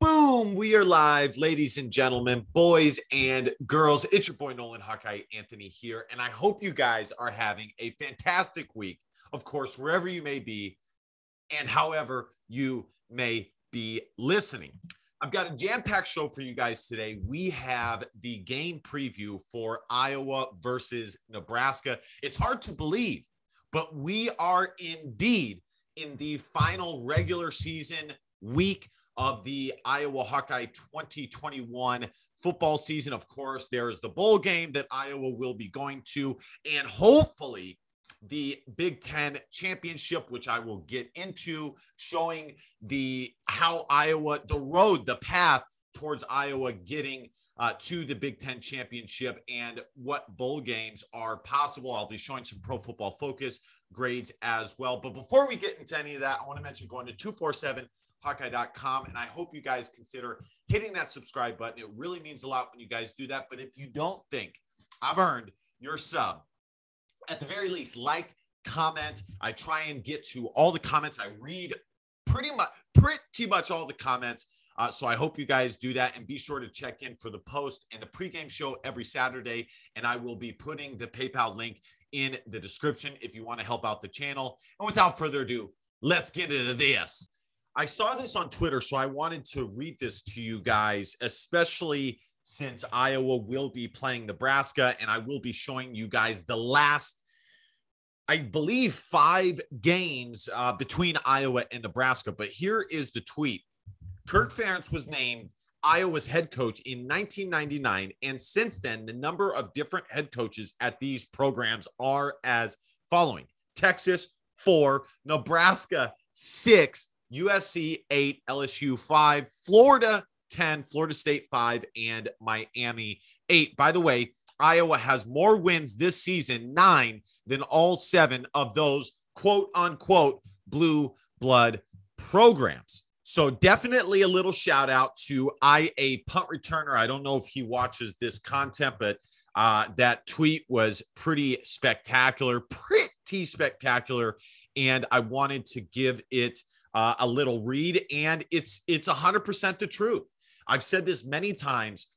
Boom, we are live, ladies and gentlemen, boys and girls. It's your boy Nolan Hawkeye Anthony here, and I hope you guys are having a fantastic week. Of course, wherever you may be, and however you may be listening. I've got a jam packed show for you guys today. We have the game preview for Iowa versus Nebraska. It's hard to believe, but we are indeed in the final regular season week of the Iowa Hawkeye 2021 football season. Of course, there's the bowl game that Iowa will be going to, and hopefully the Big Ten championship, which I will get into, showing the how Iowa, the road, the path towards Iowa getting uh, to the Big Ten championship and what bowl games are possible. I'll be showing some pro football focus grades as well. But before we get into any of that, I want to mention going to 247 hawkeye.com. And I hope you guys consider hitting that subscribe button. It really means a lot when you guys do that. But if you don't think I've earned your sub, at the very least, like, comment. I try and get to all the comments. I read pretty much pretty much all the comments. Uh, so I hope you guys do that and be sure to check in for the post and the pregame show every Saturday. And I will be putting the PayPal link in the description if you want to help out the channel. And without further ado, let's get into this. I saw this on Twitter, so I wanted to read this to you guys, especially since Iowa will be playing Nebraska, and I will be showing you guys the last, I believe, five games uh, between Iowa and Nebraska. But here is the tweet Kirk Ferentz was named Iowa's head coach in 1999. And since then, the number of different head coaches at these programs are as following Texas, four, Nebraska, six, USC eight, LSU five, Florida 10, Florida State five, and Miami eight. By the way, Iowa has more wins this season, nine, than all seven of those quote unquote blue blood programs. So definitely a little shout out to IA punt returner. I don't know if he watches this content, but uh, that tweet was pretty spectacular, pretty spectacular, and I wanted to give it uh, a little read, and it's it's hundred percent the truth. I've said this many times.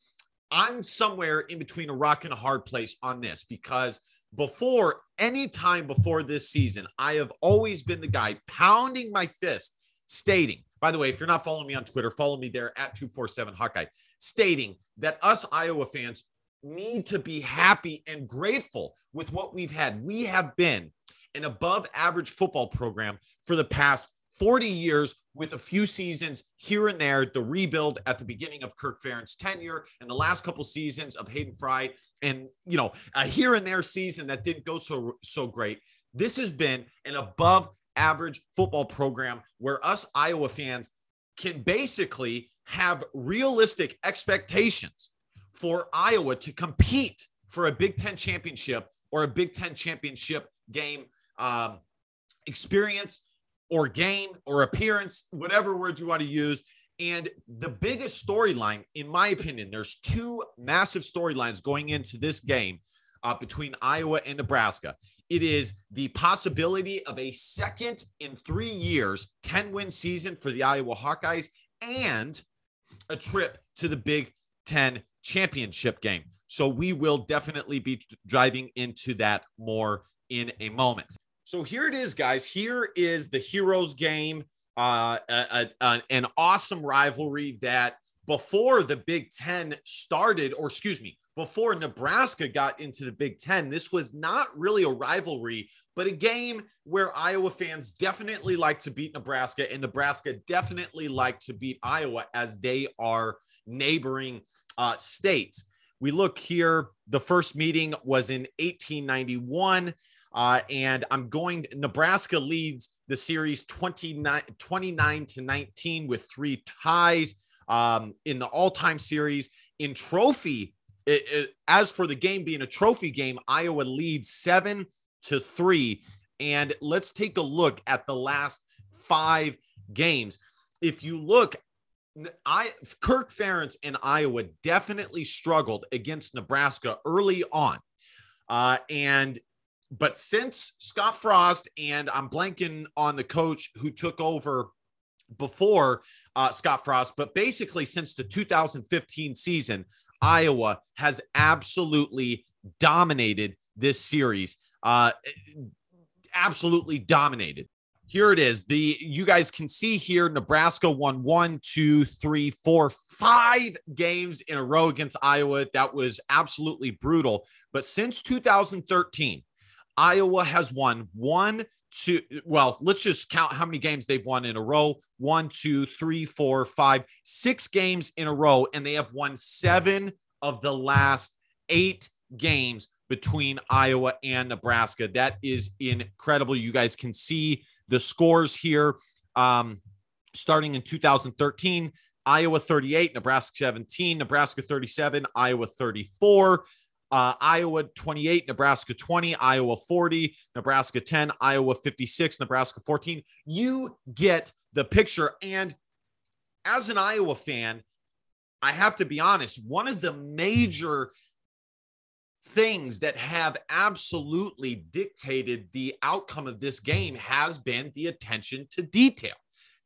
I'm somewhere in between a rock and a hard place on this because before any time before this season, I have always been the guy pounding my fist, stating, by the way, if you're not following me on Twitter, follow me there at 247 Hawkeye, stating that us Iowa fans need to be happy and grateful with what we've had. We have been an above average football program for the past 40 years with a few seasons here and there, the rebuild at the beginning of Kirk Ferentz's tenure and the last couple seasons of Hayden Fry and, you know, a here and there season that didn't go so, so great. This has been an above average football program where us Iowa fans can basically have realistic expectations for Iowa to compete for a Big Ten championship or a Big Ten championship game um, experience or game or appearance, whatever word you want to use. And the biggest storyline, in my opinion, there's two massive storylines going into this game uh, between Iowa and Nebraska. It is the possibility of a second in three years 10 win season for the Iowa Hawkeyes and a trip to the Big Ten championship game. So we will definitely be driving into that more in a moment. So here it is, guys. Here is the Heroes game, uh, a, a, an awesome rivalry that before the Big Ten started, or excuse me, before Nebraska got into the Big Ten, this was not really a rivalry, but a game where Iowa fans definitely like to beat Nebraska, and Nebraska definitely like to beat Iowa as they are neighboring uh, states. We look here, the first meeting was in 1891. Uh, and I'm going, Nebraska leads the series 29, 29 to 19 with three ties um, in the all time series. In trophy, it, it, as for the game being a trophy game, Iowa leads seven to three. And let's take a look at the last five games. If you look, I Kirk Ferentz and Iowa definitely struggled against Nebraska early on. Uh, and but since Scott Frost and I'm blanking on the coach who took over before uh, Scott Frost, but basically since the 2015 season, Iowa has absolutely dominated this series. Uh, absolutely dominated. Here it is. The you guys can see here Nebraska won one, two, three, four, five games in a row against Iowa. That was absolutely brutal. But since 2013, Iowa has won one, two. Well, let's just count how many games they've won in a row one, two, three, four, five, six games in a row. And they have won seven of the last eight games between Iowa and Nebraska. That is incredible. You guys can see the scores here. Um, starting in 2013, Iowa 38, Nebraska 17, Nebraska 37, Iowa 34. Uh, Iowa 28, Nebraska 20, Iowa 40, Nebraska 10, Iowa 56, Nebraska 14. You get the picture. And as an Iowa fan, I have to be honest, one of the major things that have absolutely dictated the outcome of this game has been the attention to detail,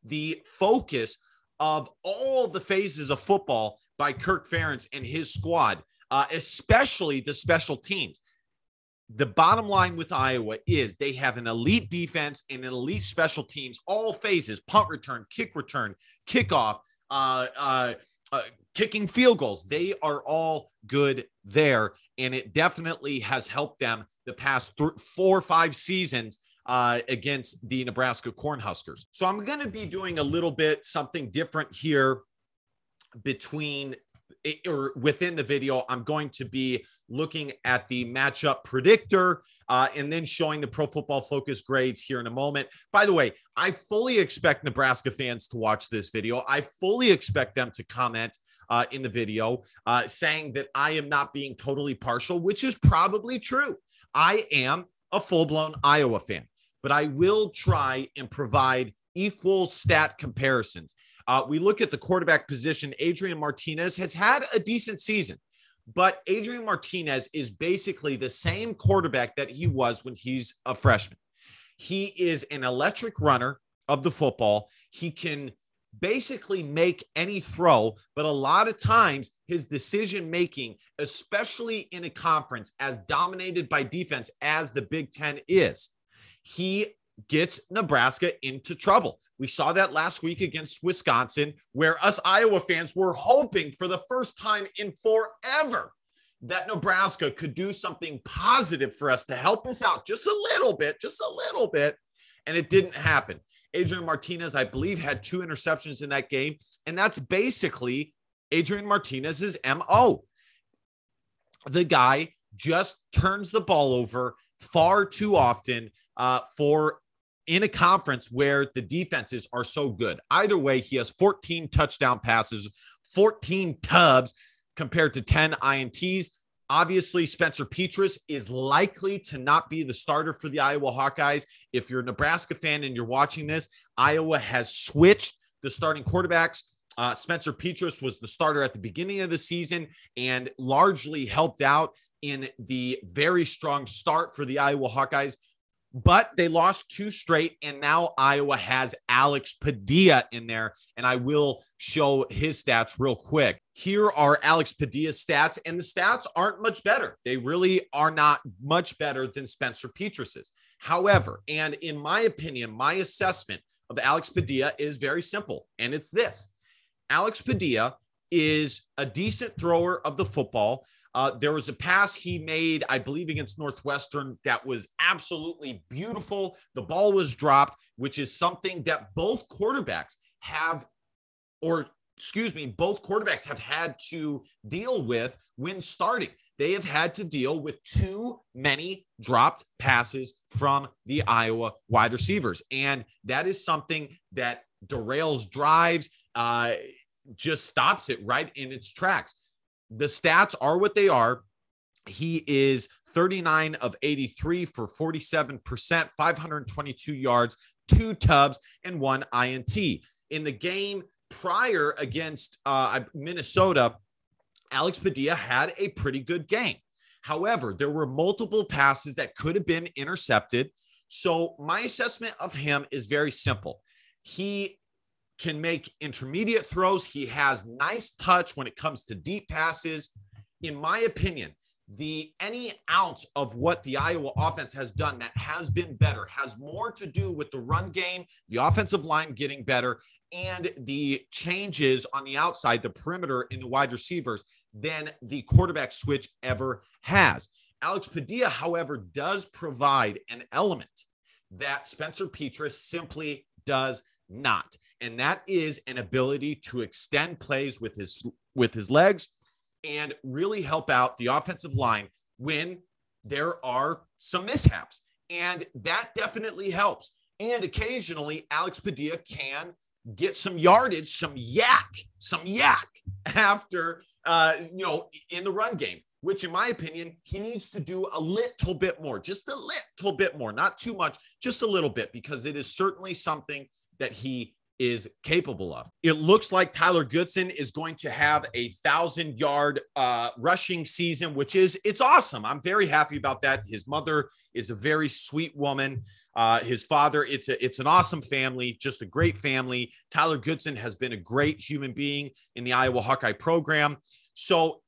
the focus of all the phases of football by Kirk Ferentz and his squad, uh, especially the special teams. The bottom line with Iowa is they have an elite defense and an elite special teams, all phases punt return, kick return, kickoff, uh, uh, uh kicking field goals. They are all good there. And it definitely has helped them the past th- four or five seasons uh, against the Nebraska Cornhuskers. So I'm going to be doing a little bit something different here between or within the video, I'm going to be looking at the matchup predictor uh, and then showing the Pro Football Focus grades here in a moment. By the way, I fully expect Nebraska fans to watch this video. I fully expect them to comment uh, in the video uh, saying that I am not being totally partial, which is probably true. I am a full blown Iowa fan, but I will try and provide equal stat comparisons. Uh, we look at the quarterback position. Adrian Martinez has had a decent season, but Adrian Martinez is basically the same quarterback that he was when he's a freshman. He is an electric runner of the football. He can basically make any throw, but a lot of times his decision making, especially in a conference as dominated by defense as the Big Ten is, he gets Nebraska into trouble. We saw that last week against Wisconsin, where us Iowa fans were hoping for the first time in forever that Nebraska could do something positive for us to help us out just a little bit, just a little bit. And it didn't happen. Adrian Martinez, I believe, had two interceptions in that game. And that's basically Adrian Martinez's MO. The guy just turns the ball over far too often uh, for in a conference where the defenses are so good. Either way, he has 14 touchdown passes, 14 tubs compared to 10 INTs. Obviously, Spencer Petras is likely to not be the starter for the Iowa Hawkeyes. If you're a Nebraska fan and you're watching this, Iowa has switched the starting quarterbacks. Uh, Spencer Petras was the starter at the beginning of the season and largely helped out in the very strong start for the Iowa Hawkeyes but they lost two straight, and now Iowa has Alex Padilla in there. And I will show his stats real quick. Here are Alex Padilla's stats, and the stats aren't much better. They really are not much better than Spencer Petras's. However, and in my opinion, my assessment of Alex Padilla is very simple, and it's this Alex Padilla is a decent thrower of the football. Uh, there was a pass he made, I believe, against Northwestern that was absolutely beautiful. The ball was dropped, which is something that both quarterbacks have, or excuse me, both quarterbacks have had to deal with when starting. They have had to deal with too many dropped passes from the Iowa wide receivers. And that is something that derails drives, uh, just stops it right in its tracks the stats are what they are. He is 39 of 83 for 47%, 522 yards, two tubs, and one INT. In the game prior against uh, Minnesota, Alex Padilla had a pretty good game. However, there were multiple passes that could have been intercepted. So, my assessment of him is very simple. He can make intermediate throws. He has nice touch when it comes to deep passes. In my opinion, the any ounce of what the Iowa offense has done that has been better has more to do with the run game, the offensive line getting better, and the changes on the outside, the perimeter in the wide receivers than the quarterback switch ever has. Alex Padilla, however, does provide an element that Spencer Petras simply does not. And that is an ability to extend plays with his with his legs and really help out the offensive line when there are some mishaps. And that definitely helps. And occasionally, Alex Padilla can get some yardage, some yak, some yak after, uh, you know, in the run game, which, in my opinion, he needs to do a little bit more, just a little bit more, not too much, just a little bit, because it is certainly something that he is capable of. It looks like Tyler Goodson is going to have a thousand yard uh, rushing season, which is it's awesome. I'm very happy about that. His mother is a very sweet woman. Uh, his father, it's a it's an awesome family, just a great family. Tyler Goodson has been a great human being in the Iowa Hawkeye program. So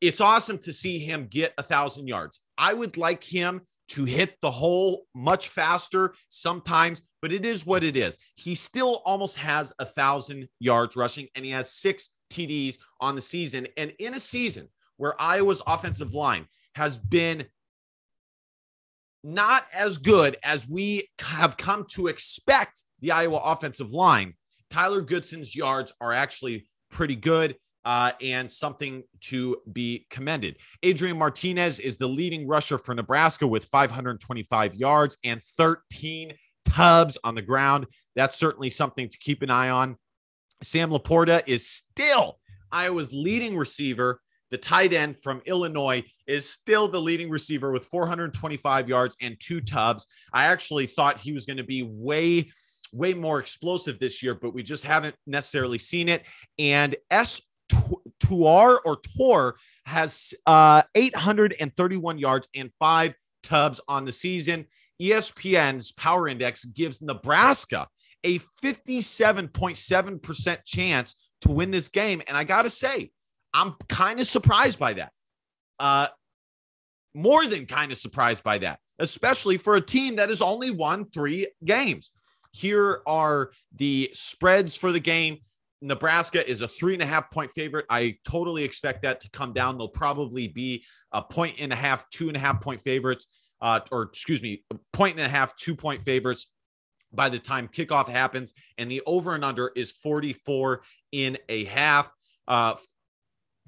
it's awesome to see him get a thousand yards. I would like him to hit the hole much faster sometimes, but it is what it is. He still almost has a thousand yards rushing and he has six TDs on the season. And in a season where Iowa's offensive line has been not as good as we have come to expect the Iowa offensive line, Tyler Goodson's yards are actually pretty good uh, and something to be commended. Adrian Martinez is the leading rusher for Nebraska with 525 yards and 13 tubs on the ground. That's certainly something to keep an eye on. Sam LaPorta is still Iowa's leading receiver. The tight end from Illinois is still the leading receiver with 425 yards and two tubs. I actually thought he was going to be way way more explosive this year, but we just haven't necessarily seen it. And S Tuar or Tor has uh, 831 yards and five tubs on the season. ESPN's Power Index gives Nebraska a 57.7% chance to win this game. And I got to say, I'm kind of surprised by that. Uh, more than kind of surprised by that, especially for a team that has only won three games. Here are the spreads for the game. Nebraska is a three and a half point favorite. I totally expect that to come down. They'll probably be a point and a half, two and a half point favorites, uh, or excuse me, a point and a half, two point favorites by the time kickoff happens. And the over and under is 44 in a half. Uh,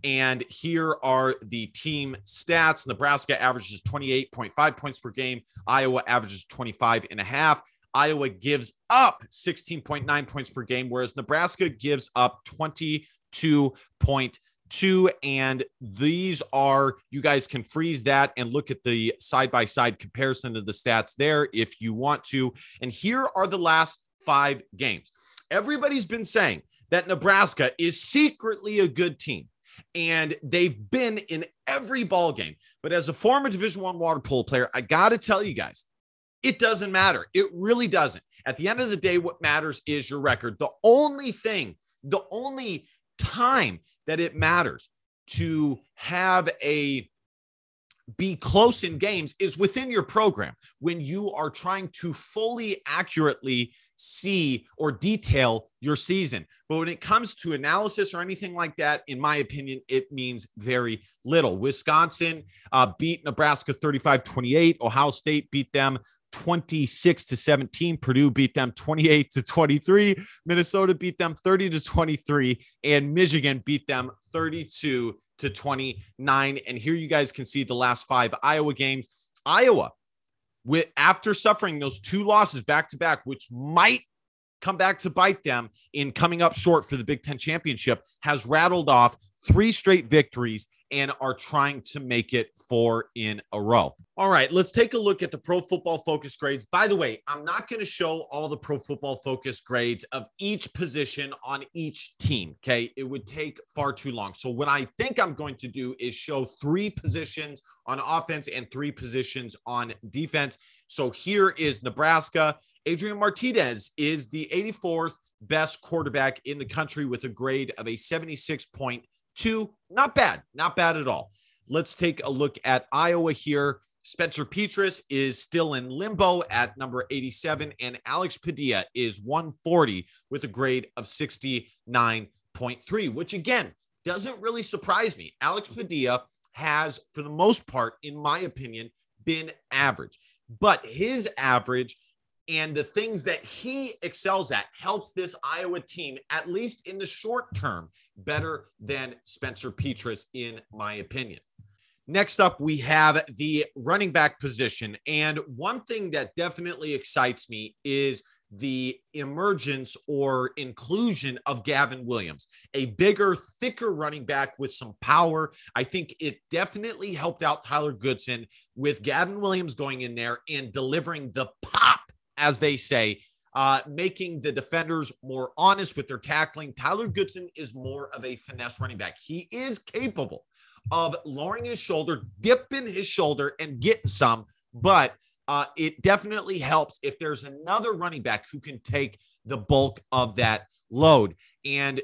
and here are the team stats. Nebraska averages 28.5 points per game. Iowa averages 25 and a half. Iowa gives up 16.9 points per game, whereas Nebraska gives up 22.2. And these are, you guys can freeze that and look at the side by side comparison of the stats there if you want to. And here are the last five games. Everybody's been saying that Nebraska is secretly a good team and they've been in every ball game. But as a former Division One water polo player, I got to tell you guys, it doesn't matter. It really doesn't. At the end of the day, what matters is your record. The only thing, the only time that it matters to have a be close in games is within your program when you are trying to fully accurately see or detail your season. But when it comes to analysis or anything like that, in my opinion, it means very little. Wisconsin uh, beat Nebraska 35 28. Ohio State beat them 26 to 17. Purdue beat them 28 to 23. Minnesota beat them 30 to 23. And Michigan beat them 32 to 29. And here you guys can see the last five Iowa games. Iowa, with after suffering those two losses back to back, which might come back to bite them in coming up short for the Big Ten championship, has rattled off three straight victories and are trying to make it four in a row. All right, let's take a look at the Pro Football Focus grades. By the way, I'm not going to show all the Pro Football Focus grades of each position on each team. Okay, it would take far too long. So, what I think I'm going to do is show three positions on offense and three positions on defense. So, here is Nebraska. Adrian Martinez is the 84th best quarterback in the country with a grade of a 76.2. Not bad, not bad at all. Let's take a look at Iowa here. Spencer Petras is still in limbo at number 87, and Alex Padilla is 140 with a grade of 69.3, which again doesn't really surprise me. Alex Padilla has, for the most part, in my opinion, been average, but his average and the things that he excels at helps this Iowa team, at least in the short term, better than Spencer Petras, in my opinion. Next up, we have the running back position. And one thing that definitely excites me is the emergence or inclusion of Gavin Williams, a bigger, thicker running back with some power. I think it definitely helped out Tyler Goodson with Gavin Williams going in there and delivering the pop, as they say, uh, making the defenders more honest with their tackling. Tyler Goodson is more of a finesse running back. He is capable of lowering his shoulder, dipping his shoulder, and getting some. But uh, it definitely helps if there's another running back who can take the bulk of that load. And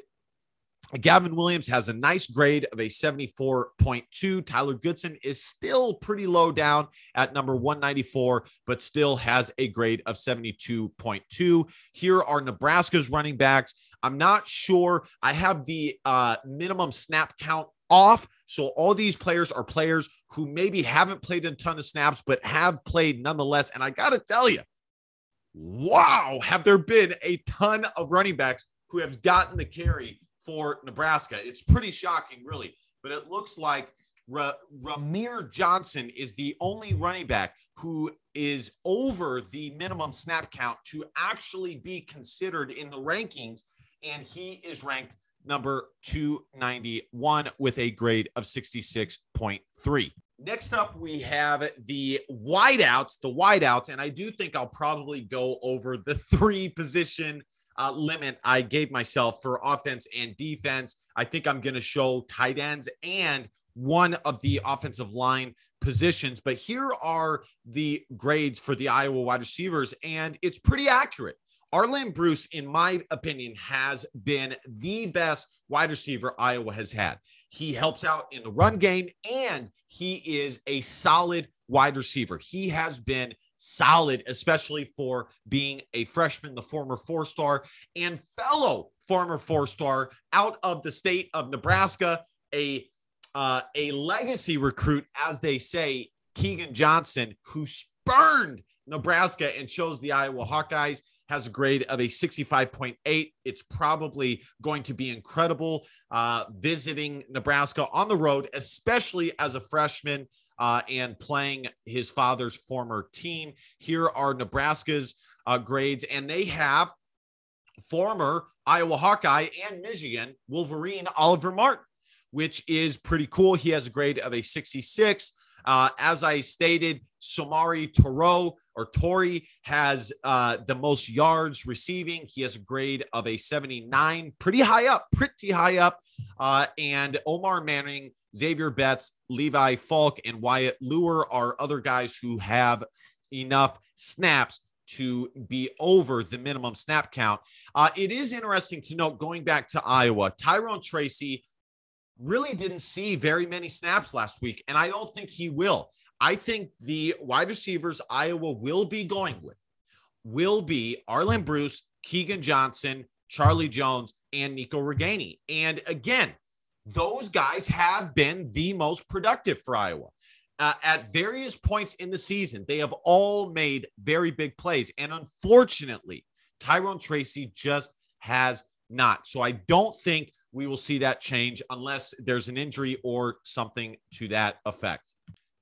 Gavin Williams has a nice grade of a 74.2. Tyler Goodson is still pretty low down at number 194, but still has a grade of 72.2. Here are Nebraska's running backs. I'm not sure. I have the uh, minimum snap count off. So all these players are players who maybe haven't played a ton of snaps, but have played nonetheless. And I got to tell you, wow, have there been a ton of running backs who have gotten the carry for Nebraska? It's pretty shocking, really. But it looks like Ra- Rahmir Johnson is the only running back who is over the minimum snap count to actually be considered in the rankings. And he is ranked number 291 with a grade of 66.3. Next up, we have the wideouts, the wideouts, and I do think I'll probably go over the three position uh, limit I gave myself for offense and defense. I think I'm going to show tight ends and one of the offensive line positions, but here are the grades for the Iowa wide receivers, and it's pretty accurate. Arland Bruce, in my opinion, has been the best wide receiver Iowa has had. He helps out in the run game and he is a solid wide receiver. He has been solid, especially for being a freshman, the former four star and fellow former four star out of the state of Nebraska, a uh, a legacy recruit, as they say, Keegan Johnson, who spurned Nebraska and chose the Iowa Hawkeyes has a grade of a 65.8. It's probably going to be incredible uh, visiting Nebraska on the road, especially as a freshman uh, and playing his father's former team. Here are Nebraska's uh, grades, and they have former Iowa Hawkeye and Michigan Wolverine Oliver Martin, which is pretty cool. He has a grade of a 66. Uh, as I stated, Samori Toro or Tori has uh, the most yards receiving. He has a grade of a 79, pretty high up, pretty high up. Uh, and Omar Manning, Zavier Betts, Levi Falck, and Wyatt Liewer are other guys who have enough snaps to be over the minimum snap count. Uh, it is interesting to note going back to Iowa, Tyrone Tracy really didn't see very many snaps last week, and I don't think he will. I think the wide receivers Iowa will be going with will be Arland Bruce, Keegan Johnson, Charlie Jones, and Nico Ragaini. And again, those guys have been the most productive for Iowa. Uh, at various points in the season, they have all made very big plays. And unfortunately, Tyrone Tracy just has not. So I don't think we will see that change unless there's an injury or something to that effect.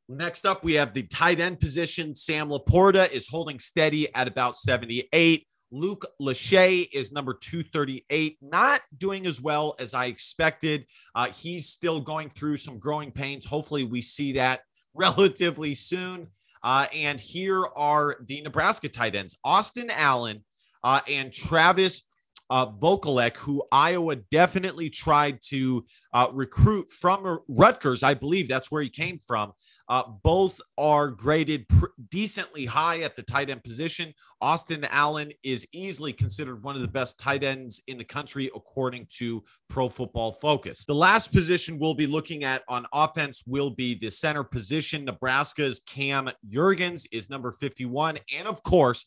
Next up, we have the tight end position. Sam LaPorta is holding steady at about 78. Luke Lachey is number 238, not doing as well as I expected. Uh, he's still going through some growing pains. Hopefully, we see that relatively soon. Uh, and here are the Nebraska tight ends Austin Allen uh, and Travis uh, Vokolek, who Iowa definitely tried to uh, recruit from Rutgers. I believe that's where he came from. Uh, both are graded pr- decently high at the tight end position. Austin Allen is easily considered one of the best tight ends in the country, according to Pro Football Focus. The last position we'll be looking at on offense will be the center position. Nebraska's Cam Jurgens is number 51. And of course,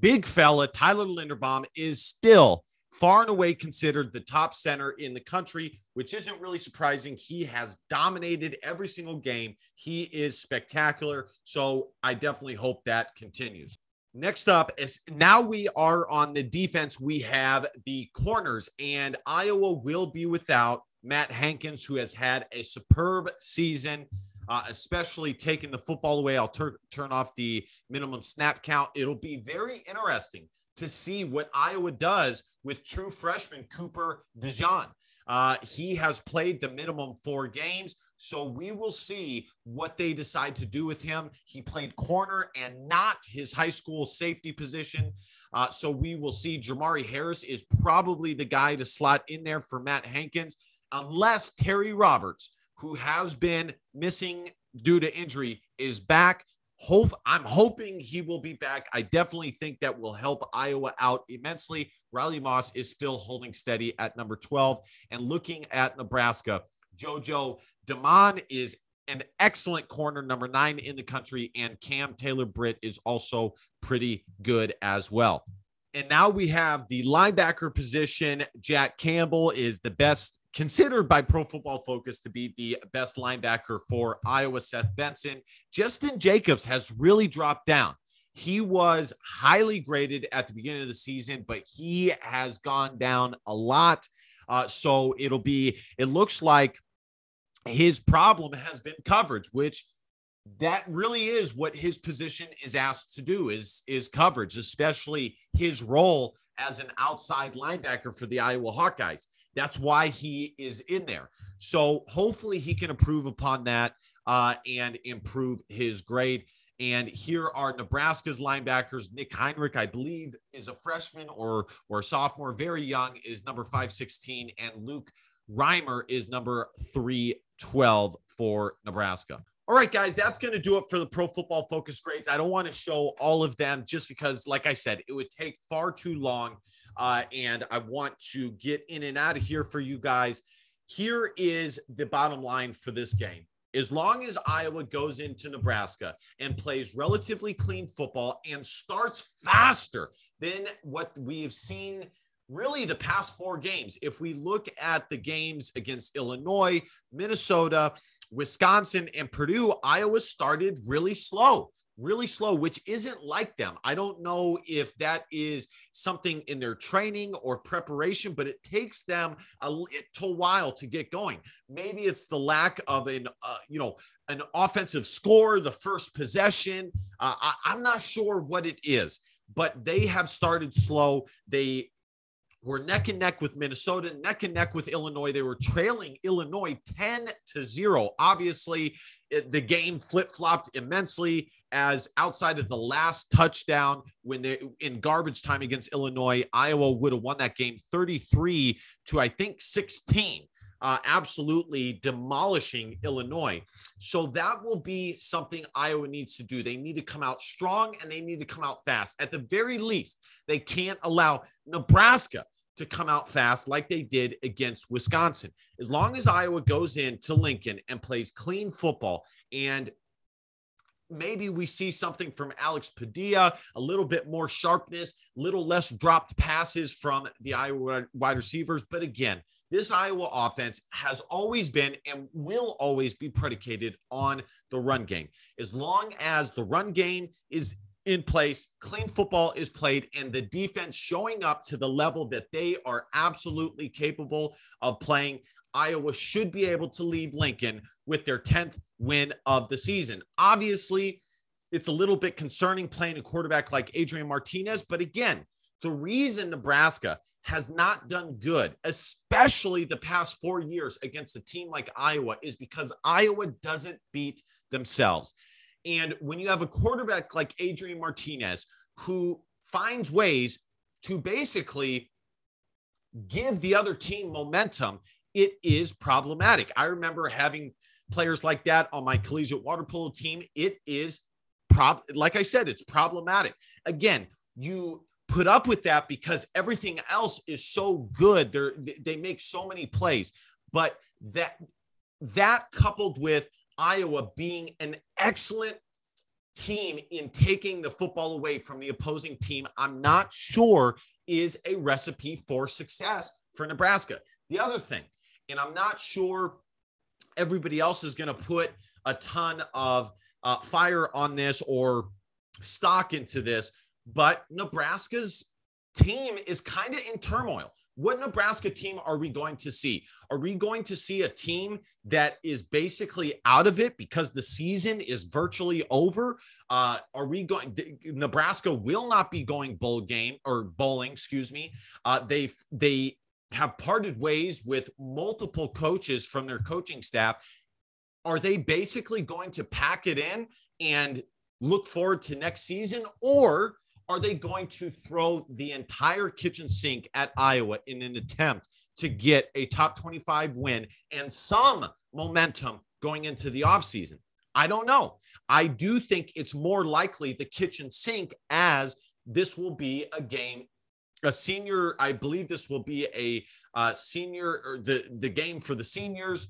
big fella Tyler Linderbaum is still far and away considered the top center in the country, which isn't really surprising. He has dominated every single game. He is spectacular. So I definitely hope that continues. Next up is now we are on the defense. We have the corners, and Iowa will be without Matt Hankins, who has had a superb season uh, especially taking the football away. I'll tur- turn off the minimum snap count. It'll be very interesting to see what Iowa does with true freshman Cooper DeJean. Uh, he has played the minimum four games. So we will see what they decide to do with him. He played corner and not his high school safety position. Uh, so we will see. Jamari Harris is probably the guy to slot in there for Matt Hankins, unless Terry Roberts who has been missing due to injury, is back. Hope I'm hoping he will be back. I definitely think that will help Iowa out immensely. Riley Moss is still holding steady at number 12. And looking at Nebraska, JoJo Domann is an excellent corner, number nine in the country, and Cam Taylor Britt is also pretty good as well. And now we have the linebacker position. Jack Campbell is the best, considered by Pro Football Focus to be the best linebacker for Iowa. Seth Benson. Jestin Jacobs has really dropped down. He was highly graded at the beginning of the season, but he has gone down a lot. Uh, so it'll be, it looks like his problem has been coverage, which that really is what his position is asked to do is is coverage especially his role as an outside linebacker for the Iowa Hawkeyes that's why he is in there so hopefully he can improve upon that uh, and improve his grade and here are Nebraska's linebackers. Nick Henrich, I believe, is a freshman or or sophomore, very young, is number 516, and Luke Reimer is number 312 for Nebraska. All right, guys, that's going to do it for the Pro Football Focus grades. I don't want to show all of them just because, like I said, it would take far too long. Uh, and I want to get in and out of here for you guys. Here is the bottom line for this game. As long as Iowa goes into Nebraska and plays relatively clean football and starts faster than what we have seen really the past four games, if we look at the games against Illinois, Minnesota, Wisconsin and Purdue, Iowa started really slow, really slow, which isn't like them. I don't know if that is something in their training or preparation, but it takes them a little while to get going. Maybe it's the lack of an, uh, you know, an offensive score, the first possession. Uh, I, I'm not sure what it is but they have started slow. They were neck and neck with Minnesota, neck and neck with Illinois. They were trailing Illinois 10 to 0. Obviously, it, the game flip flopped immensely as outside of the last touchdown when they in garbage time against Illinois, Iowa would have won that game 33 to I think 16. Uh, absolutely demolishing Illinois. So that will be something Iowa needs to do. They need to come out strong and they need to come out fast. At the very least, they can't allow Nebraska to come out fast like they did against Wisconsin. As long as Iowa goes in to Lincoln and plays clean football and maybe we see something from Alex Padilla, a little bit more sharpness, little less dropped passes from the Iowa wide receivers. But again, this Iowa offense has always been and will always be predicated on the run game. As long as the run game is in place, clean football is played, and the defense showing up to the level that they are absolutely capable of playing. Iowa should be able to leave Lincoln with their 10th win of the season. Obviously, it's a little bit concerning playing a quarterback like Adrian Martinez, but again, the reason Nebraska has not done good, especially the past four years against a team like Iowa, is because Iowa doesn't beat themselves. And when you have a quarterback like Adrian Martinez, who finds ways to basically give the other team momentum, it is problematic. I remember having players like that on my collegiate water polo team. It is prob like I said, it's problematic. Again, you put up with that because everything else is so good. They're, they make so many plays, but that that coupled with Iowa being an excellent team in taking the football away from the opposing team, I'm not sure is a recipe for success for Nebraska. The other thing, and I'm not sure everybody else is going to put a ton of uh, fire on this or stock into this, but Nebraska's team is kind of in turmoil. What Nebraska team are we going to see? Are we going to see a team that is basically out of it because the season is virtually over? Uh, are we going? Nebraska will not be going bowl game or bowling. Excuse me. Uh, they they have parted ways with multiple coaches from their coaching staff. Are they basically going to pack it in and look forward to next season, or are they going to throw the entire kitchen sink at Iowa in an attempt to get a top 25 win and some momentum going into the offseason? I don't know. I do think it's more likely the kitchen sink as this will be a game a senior i believe this will be a uh, senior or the the game for the seniors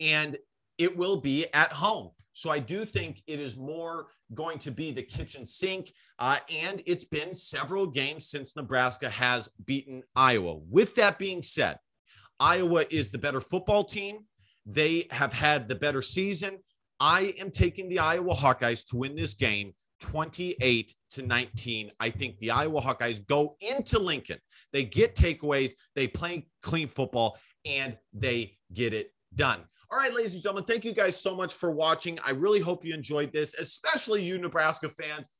and it will be at home so I do think it is more going to be the kitchen sink. Uh, and it's been several games since Nebraska has beaten Iowa. With that being said, Iowa is the better football team. They have had the better season. I am taking the Iowa Hawkeyes to win this game 28 to 19. I think the Iowa Hawkeyes go into Lincoln. They get takeaways, they play clean football, and they get it done. All right, ladies and gentlemen, thank you guys so much for watching. I really hope you enjoyed this, especially you Nebraska fans.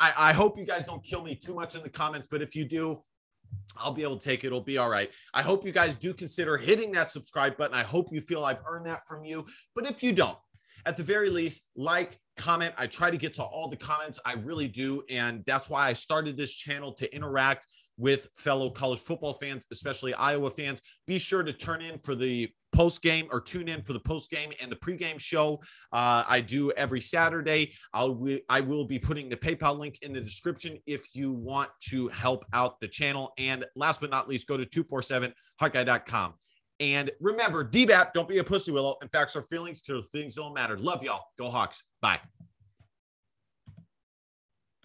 I, I hope you guys don't kill me too much in the comments, but if you do, I'll be able to take it. It'll be all right. I hope you guys do consider hitting that subscribe button. I hope you feel I've earned that from you. But if you don't, at the very least, like, comment. I try to get to all the comments. I really do. And that's why I started this channel to interact with fellow college football fans, especially Iowa fans. Be sure to turn in for the post game or tune in for the post game and the pregame show. Uh, I do every Saturday. I'll I will be putting the PayPal link in the description if you want to help out the channel. And last but not least, go to 247hawkeye.com. And remember, DBAP, don't be a pussy willow. In fact, our feelings to feelings don't matter. Love y'all. Go Hawks. Bye.